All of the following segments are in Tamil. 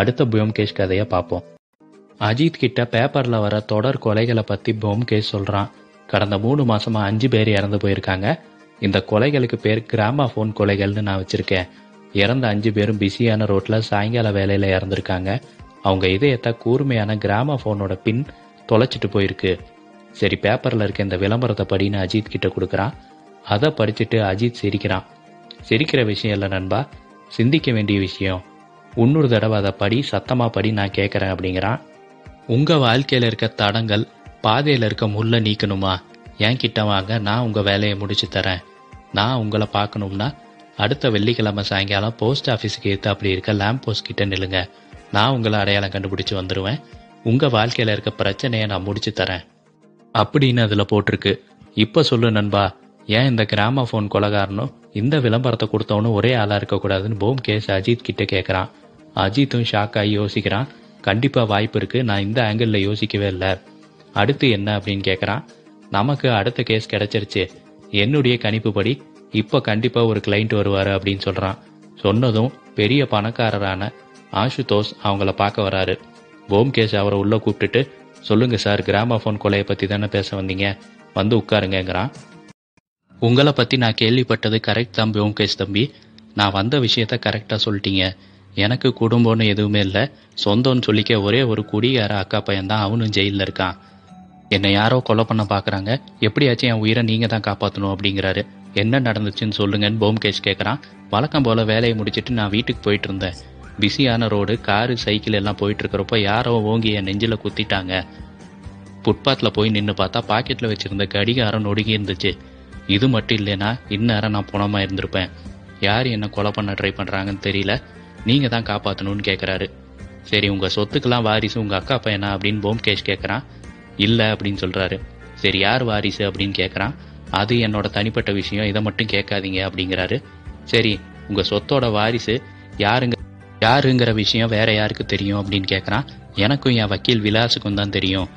அடுத்த பியோம்கேஷ் கதையை பார்ப்போம். அஜித் கிட்ட பேப்பர்ல வர தொடர் கொலைகளை பத்தி போம்கேஷ் சொல்றான். கடந்த மூணு மாசமா அஞ்சு பேர் இறந்து போயிருக்காங்க. இந்த கொலைகளுக்கு பேர் கிராமபோன் கொலைகள்னு நான் வச்சிருக்கேன். இறந்த அஞ்சு பேரும் பிஸியான ரோட்ல சாயங்கால வேலையில இறந்துருக்காங்க. அவங்க இதயத்தை கூர்மையான கிராமபோனோட பின் தொலைச்சிட்டு போயிருக்கு. சரி பேப்பர்ல இருக்க இந்த விளம்பரத்தை படின்னு அஜித் கிட்ட கொடுக்குறான். அதை படிச்சுட்டு அஜித் சிரிக்கிறான். சிரிக்கிற விஷயம் இல்லை நண்பா. சிந்திக்க வேண்டிய விஷயம். இன்னொரு தடவை அதை படி சத்தமா படி நான் கேட்கறேன் அப்படிங்கிறான். உங்க வாழ்க்கையில இருக்க தடங்கள் பாதையில இருக்க முள்ள நீக்கணுமா? என் கிட்ட வாங்க நான் உங்க வேலையை முடிச்சு தரேன். நான் உங்களை பார்க்கணும்னா அடுத்த வெள்ளிக்கிழமை சாயங்காலம் போஸ்ட் ஆஃபீஸுக்கு ஏற்று அப்படி இருக்க லேம்ப் போஸ்ட் கிட்ட நில்லுங்க. நான் உங்களை அடையாளம் கண்டுபிடிச்சு வந்துடுவேன் உங்க வாழ்க்கையில இருக்க பிரச்சனையை நான் முடிச்சு தரேன். அப்படின்னு அதுல போட்டிருக்கு. இப்ப சொல்லு நண்பா ஏன் இந்த கிராம ஃபோன் கொலகாரனும் இந்த விளம்பரத்தை கொடுத்தவனும் ஒரே ஆளா இருக்கக்கூடாதுன்னு போம்கேஷ் அஜித் கிட்ட கேட்குறான் அஜித்தும் ஷாக் ஆகி யோசிக்கிறான். கண்டிப்பா வாய்ப்பு இருக்கு. நான் இந்த ஆங்கிளில் யோசிக்கவே இல்லை. அடுத்து என்ன அப்படின்னு கேட்குறான் நமக்கு அடுத்த கேஸ் கிடைச்சிருச்சு. என்னுடைய கணிப்புப்படி இப்போ கண்டிப்பா ஒரு கிளைண்ட் வருவார் அப்படின்னு சொல்றான். சொன்னதும் பெரிய பணக்காரரான ஆஷுதோஷ் அவங்கள பார்க்க வராரு. போம்கேஷ் அவரை உள்ளே கூப்பிட்டுட்டு சொல்லுங்க சார் கிராமஃபோன் கொலையை பற்றி தானே பேச வந்தீங்க? வந்து உட்காருங்கிறான் உங்களை பற்றி நான் கேள்விப்பட்டது கரெக்ட் தான் போம்கேஷ் தம்பி. நான் வந்த விஷயத்த கரெக்டாக சொல்லிட்டீங்க. எனக்கு குடும்பம்னு எதுவுமே இல்லை. சொந்தம்னு சொல்லிக்க ஒரே ஒரு குடிகார அக்கா பையன் தான் அவனும் ஜெயிலில் இருக்கான். என்னை யாரோ கொலை பண்ண பார்க்குறாங்க எப்படியாச்சும் என் உயிரை நீங்கள் தான் காப்பாற்றணும் அப்படிங்கிறாரு. என்ன நடந்துச்சுன்னு சொல்லுங்கன்னு போம்கேஷ் கேட்குறான் வழக்கம் போல் வேலையை முடிச்சிட்டு நான் வீட்டுக்கு போயிட்டு இருந்தேன். பிஸியான ரோடு காரு சைக்கிள் எல்லாம் போயிட்டுருக்கிறப்ப யாரோ ஓங்கி என் நெஞ்சில் குத்திட்டாங்க. ஃபுட்பாத்தில் போய் நின்று பார்த்தா பாக்கெட்டில் வச்சுருந்த கடிகாரம் நொடுங்கி இருந்துச்சு. இது மட்டும் இல்லைன்னா இந்நேரம் நான் புணமாக இருந்திருப்பேன். யார் என்ன கொலை பண்ண ட்ரை பண்ணுறாங்கன்னு தெரியல. நீங்கள் தான் காப்பாற்றணும்னு கேட்குறாரு சரி உங்கள் சொத்துக்கெல்லாம் வாரிசு உங்கள் அக்கா பையனா அப்படின்னு போம்கேஷ் கேட்குறான் இல்லை அப்படின்னு சொல்கிறாரு சரி யார் வாரிசு அப்படின்னு கேட்குறான் அது என்னோட தனிப்பட்ட விஷயம். இதை மட்டும் கேட்காதீங்க அப்படிங்கிறாரு. சரி உங்கள் சொத்தோட வாரிசு யாருங்க யாருங்கிற விஷயம் வேற யாருக்கு தெரியும் அப்படின்னு கேட்குறான் எனக்கும் என் வக்கீல் விலாசுக்கும் தான் தெரியும்.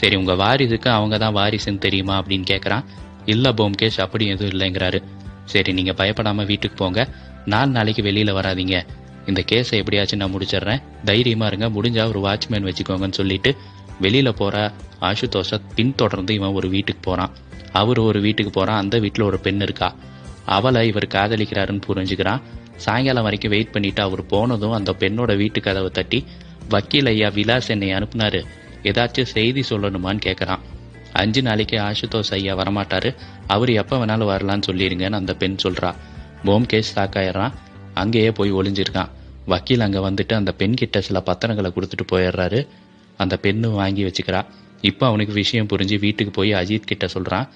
சரி உங்கள் வாரிசுக்கு அவங்க தான் வாரிசுன்னு தெரியுமா அப்படின்னு கேட்குறான் இல்லை போம்கேஷ் அப்படி எதுவும் இல்லைங்கிறாரு. சரி நீங்கள் பயப்படாமல் வீட்டுக்கு போங்க. நாலு நாளைக்கு வெளியில் வராதீங்க. இந்த கேஸை எப்படியாச்சும் நான் முடிச்சிடுறேன். தைரியமாக இருங்க. முடிஞ்சா ஒரு வாட்ச்மேன் வச்சுக்கோங்கன்னு சொல்லிட்டு வெளியில் போகிற ஆசுதோஷை பின்தொடர்ந்து இவன் ஒரு வீட்டுக்கு போகிறான் அவர் ஒரு வீட்டுக்கு போகிறான் அந்த வீட்டில் ஒரு பெண் இருக்கா? அவளை இவர் காதலிக்கிறாருன்னு புரிஞ்சுக்கிறான். சாயங்காலம் வரைக்கும் வெயிட் பண்ணிட்டு அவர் போனதும் அந்த பெண்ணோட வீட்டு கதவை தட்டி வக்கீல் ஐயா விலாஸ் என்னை அனுப்புனாரு. ஏதாச்சும் செய்தி சொல்லணுமான்னு கேட்குறான் அஞ்சு நாளைக்கு ஆசுதோஷ் ஐயா வரமாட்டாரு. அவர் எப்போ வேணாலும் வரலான்னு சொல்லிடுங்கன்னு அந்த பெண் சொல்றா. போம்கேஷ் சாக்காயிடுறான் அங்கேயே போய் ஒளிஞ்சிருக்கான். வக்கீல் அங்கே வந்துட்டு அந்த பெண் கிட்ட சில பத்திரங்களை கொடுத்துட்டு போயிடுறாரு. அந்த பெண்ணும் வாங்கி வச்சுக்கிறா. இப்போ அவனுக்கு விஷயம் புரிஞ்சு வீட்டுக்கு போய் அஜித் கிட்ட சொல்றான்.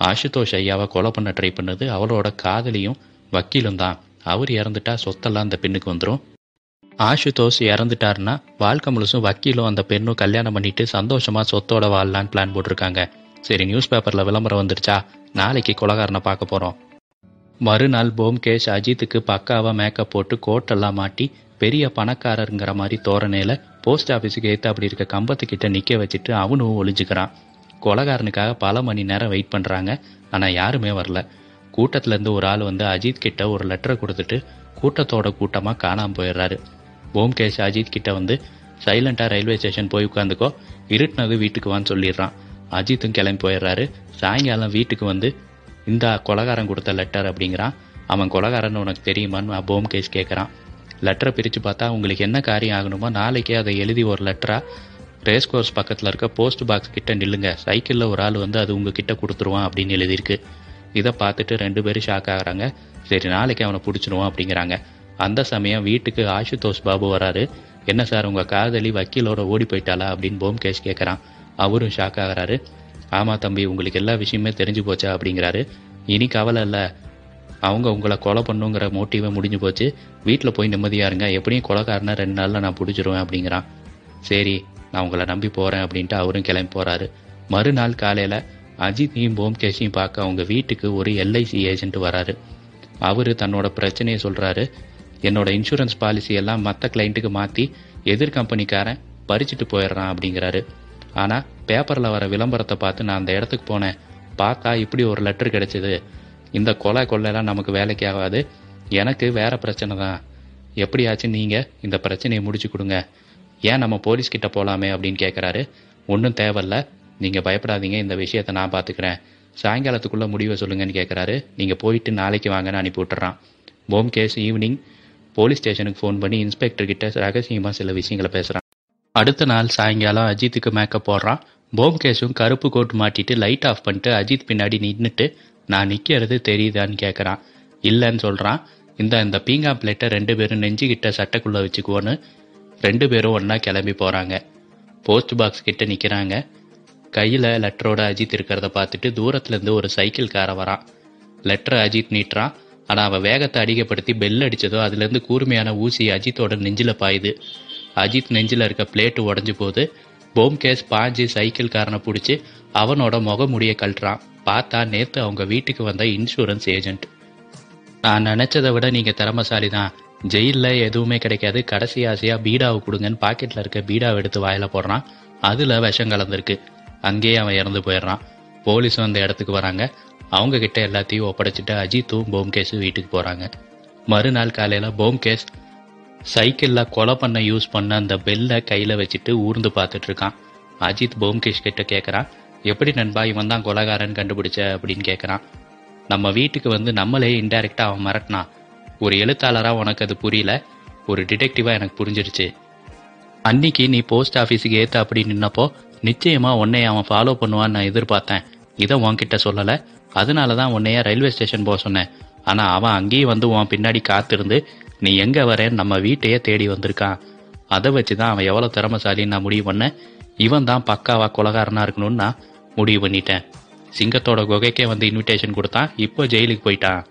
ஆசுதோஷ் ஐயாவை கொலை பண்ண ட்ரை பண்ணது அவளோட காதலியும் வக்கீலும் தான். அவர் இறந்துட்டா சொத்தெல்லாம் அந்த பெண்ணுக்கு வந்துடும் ஆஷுதோஷ் இறந்துட்டாருன்னா வாழ்க்கை முழுசும் வக்கீலும் அந்த பெண்ணும் கல்யாணம் பண்ணிட்டு சந்தோஷமா சொத்தோட வாழலான்னு பிளான் போட்டிருக்காங்க. சரி நியூஸ் பேப்பர்ல விளம்பரம் வந்துருச்சா? நாளைக்கு கொலகாரனை பார்க்க போறோம். மறுநாள் போம்கேஷ் அஜித்துக்கு பக்காவா மேக்கப் போட்டு கோட்டெல்லாம் மாட்டி பெரிய பணக்காரருங்கிற மாதிரி தோரணையில போஸ்ட் ஆஃபீஸுக்கு ஏற்று அப்படி இருக்க கம்பத்துக்கிட்ட நிக்க வச்சுட்டு அவனும் ஒளிஞ்சுக்கிறான். கொலகாரனுக்காக பல மணி நேரம் வெயிட் பண்றாங்க. ஆனா யாருமே வரல. கூட்டத்துல இருந்து ஒரு ஆள் வந்து அஜித் கிட்ட ஒரு லெட்டரை கொடுத்துட்டு கூட்டத்தோட கூட்டமா காணாம போயிடுறாரு. போம்கேஷ் அஜித் கிட்ட வந்து சைலண்டா ரயில்வே ஸ்டேஷன் போய் உட்காந்துக்கோ இருட்டினது வீட்டுக்கு வான்னு சொல்லிடுறான். அஜித்தும் கிளம்பி போயிடுறாரு. சாயங்காலம் வீட்டுக்கு வந்து இந்த கொலகாரம் கொடுத்த லெட்டர் அப்படிங்கிறான். அவன் கொலகாரன்னு உனக்கு தெரியுமான்னு போம்கேஷ் கேட்குறான் லெட்டரை பிரித்து பார்த்தா உங்களுக்கு என்ன காரியம் ஆகணுமோ நாளைக்கே அதை எழுதி ஒரு லெட்டராக ரேஸ் கோர்ஸ் பக்கத்தில் இருக்க போஸ்ட் பாக்ஸ் கிட்ட நில்லுங்க. சைக்கிளில் ஒரு ஆள் வந்து அது உங்ககிட்ட கொடுத்துருவான் அப்படின்னு எழுதியிருக்கு. இதை பார்த்துட்டு ரெண்டு பேரும் ஷாக் ஆகுறாங்க. சரி நாளைக்கு அவனை பிடிச்சிருவான் அப்படிங்கிறாங்க. அந்த சமயம் வீட்டுக்கு ஆஷுதோஷ் பாபு வராரு. என்ன சார் உங்க காதலி வக்கீலோட ஓடி போயிட்டாளா? அப்படின்னு போம்கேஷ் கேட்குறான் அவரும் ஷாக் ஆகிறாரு. ஆமா தம்பி உங்களுக்கு எல்லா விஷயமே தெரிஞ்சு போச்சா? அப்படிங்கிறாரு. இனி கவலை இல்லை. அவங்க உங்களை கொலை பண்ணுங்கிற மோட்டிவே முடிஞ்சு போச்சு. வீட்டில் போய் நிம்மதியா இருங்க. எப்படியும் கொலைக்காரனை ரெண்டு நாளில் நான் பிடிச்சிருவேன் அப்படிங்கிறான். சரி நான் உங்களை நம்பி போறேன் அப்படின்ட்டு அவரும் கிளம்பி போறாரு. மறுநாள் காலையில அஜித்தையும் போம்கேஷையும் பார்க்க அவங்க வீட்டுக்கு ஒரு எல்ஐசி ஏஜென்ட் வராரு. அவரு தன்னோட பிரச்சனையை சொல்றாரு. என்னோட இன்சூரன்ஸ் பாலிசி எல்லாம் மற்ற கிளைண்ட்டுக்கு மாற்றி எதிர் கம்பெனிக்காரன் பறிச்சுட்டு போயிடுறான் அப்படிங்கிறாரு. ஆனால் பேப்பரில் வர விளம்பரத்தை பார்த்து நான் அந்த இடத்துக்கு போனேன். பார்த்தா இப்படி ஒரு லெட்டர் கிடைச்சிது. இந்த கொலை கொள்ளைலாம் நமக்கு வேலைக்கு ஆகாது. எனக்கு வேற பிரச்சனை தான். எப்படியாச்சும் நீங்கள் இந்த பிரச்சனையை முடிச்சு கொடுங்க. ஏன் நம்ம போலீஸ்கிட்ட போகலாமே அப்படின்னு கேட்குறாரு ஒன்றும் தேவையில்ல. நீங்கள் பயப்படாதீங்க. இந்த விஷயத்தை நான் பார்த்துக்கிறேன். சாயங்காலத்துக்குள்ளே முடிவை சொல்லுங்கன்னு கேட்குறாரு நீங்கள் போயிட்டு நாளைக்கு வாங்கன்னு அனுப்பி விட்டுறான். போம் கேஸ் ஈவினிங் போலீஸ் ஸ்டேஷனுக்கு ஃபோன் பண்ணி இன்ஸ்பெக்டர் கிட்ட ரகசியமாக சில விஷயங்களை பேசுகிறான் அடுத்த நாள் சாயங்காலம் அஜித்துக்கு மேக்கப் போடுறான். போம்கேஷும் கருப்பு கோட் மாட்டிட்டு லைட் ஆஃப் பண்ணிட்டு அஜித் பின்னாடி நின்றுட்டு நான் நிற்கிறது தெரியுதான்னு கேட்குறான் இல்லைன்னு சொல்கிறான் இந்த இந்த பீங்கா பிளேட்டை ரெண்டு பேரும் நெஞ்சுக்கிட்ட சட்டைக்குள்ளே வச்சுக்குவோன்னு ரெண்டு பேரும் ஒன்றா கிளம்பி போகிறாங்க போஸ்ட் பாக்ஸ் கிட்ட நிற்கிறாங்க கையில் லெட்டரோட அஜித் இருக்கிறத பார்த்துட்டு தூரத்துலேருந்து ஒரு சைக்கிள் கார வரான். லெட்டரை அஜித் நீட்டுறான். ஆனால் அவன் வேகத்தை அதிகப்படுத்தி பெல் அடித்ததோ அதுலேருந்து கூர்மையான ஊசி அஜித்தோட நெஞ்சில் பாயுது. அஜித் நெஞ்சில் இருக்க பிளேட்டு உடஞ்சி போது போம்கேஸ் பாஞ்சு சைக்கிள் காரனை பிடிச்சி அவனோட முகமுடியை கழட்டுறான் பார்த்தா நேற்று அவங்க வீட்டுக்கு வந்த இன்சூரன்ஸ் ஏஜென்ட் நான் நினச்சதை விட நீங்கள் திறமசாலி தான் ஜெயிலில் எதுவுமே கிடைக்காது. கடைசி ஆசையாக பீடாவை கொடுங்கன்னு பாக்கெட்டில் இருக்க பீடாவை எடுத்து வாயில் போடுறான். அதில் விஷம் கலந்துருக்கு. அங்கேயே அவன் இறந்து போயிடுறான். போலீஸ் வந்த இடத்துக்கு வராங்க. அவங்க கிட்ட எல்லாத்தையும் ஒப்படைச்சிட்டு அஜித்தும் போம்கேஸும் வீட்டுக்கு போகிறாங்க மறுநாள் காலையில் போம்கேஸ் சைக்கிளில் கொலை பண்ண யூஸ் பண்ண அந்த பெல்லை கையில் வச்சுட்டு ஊர்ந்து பார்த்துட்டு இருக்கான். அஜித் போம்கேஷ் கிட்ட கேட்குறான் எப்படி நண்பா இவன் தான் கொலகாரன் கண்டுபிடிச்ச? அப்படின்னு கேட்குறான் நம்ம வீட்டுக்கு வந்து நம்மளே இன்டைரக்டாக அவன் மிரட்டினான். ஒரு எழுத்தாளராக உனக்கு அது புரியல? ஒரு டிடெக்டிவாக எனக்கு புரிஞ்சிருச்சு அன்னைக்கு நீ போஸ்ட் ஆஃபீஸுக்கு ஏற்ற அப்படின்னு நின்னப்போ நிச்சயமாக உன்னை அவன் ஃபாலோ பண்ணுவான்னு நான் எதிர்பார்த்தேன். இதை உன்கிட்ட சொல்லலை. அதனால தான் உன்னைய ரயில்வே ஸ்டேஷன் போக சொன்னேன். ஆனால் அவன் அங்கேயும் வந்து உன் பின்னாடி காத்திருந்து நீ எங்கே வரேன்னு நம்ம வீட்டையே தேடி வந்திருக்கான். அதை வச்சு தான் அவன் எவ்வளோ திறமசாலின்னு நான் முடிவு பண்ணேன். இவன் தான் பக்காவா கொலகாரனாக இருக்கணும்னு நான் முடிவு பண்ணிட்டேன். சிங்கத்தோட குகைக்கே வந்து இன்விடேஷன் கொடுத்தான். இப்போ ஜெயிலுக்கு போயிட்டான்.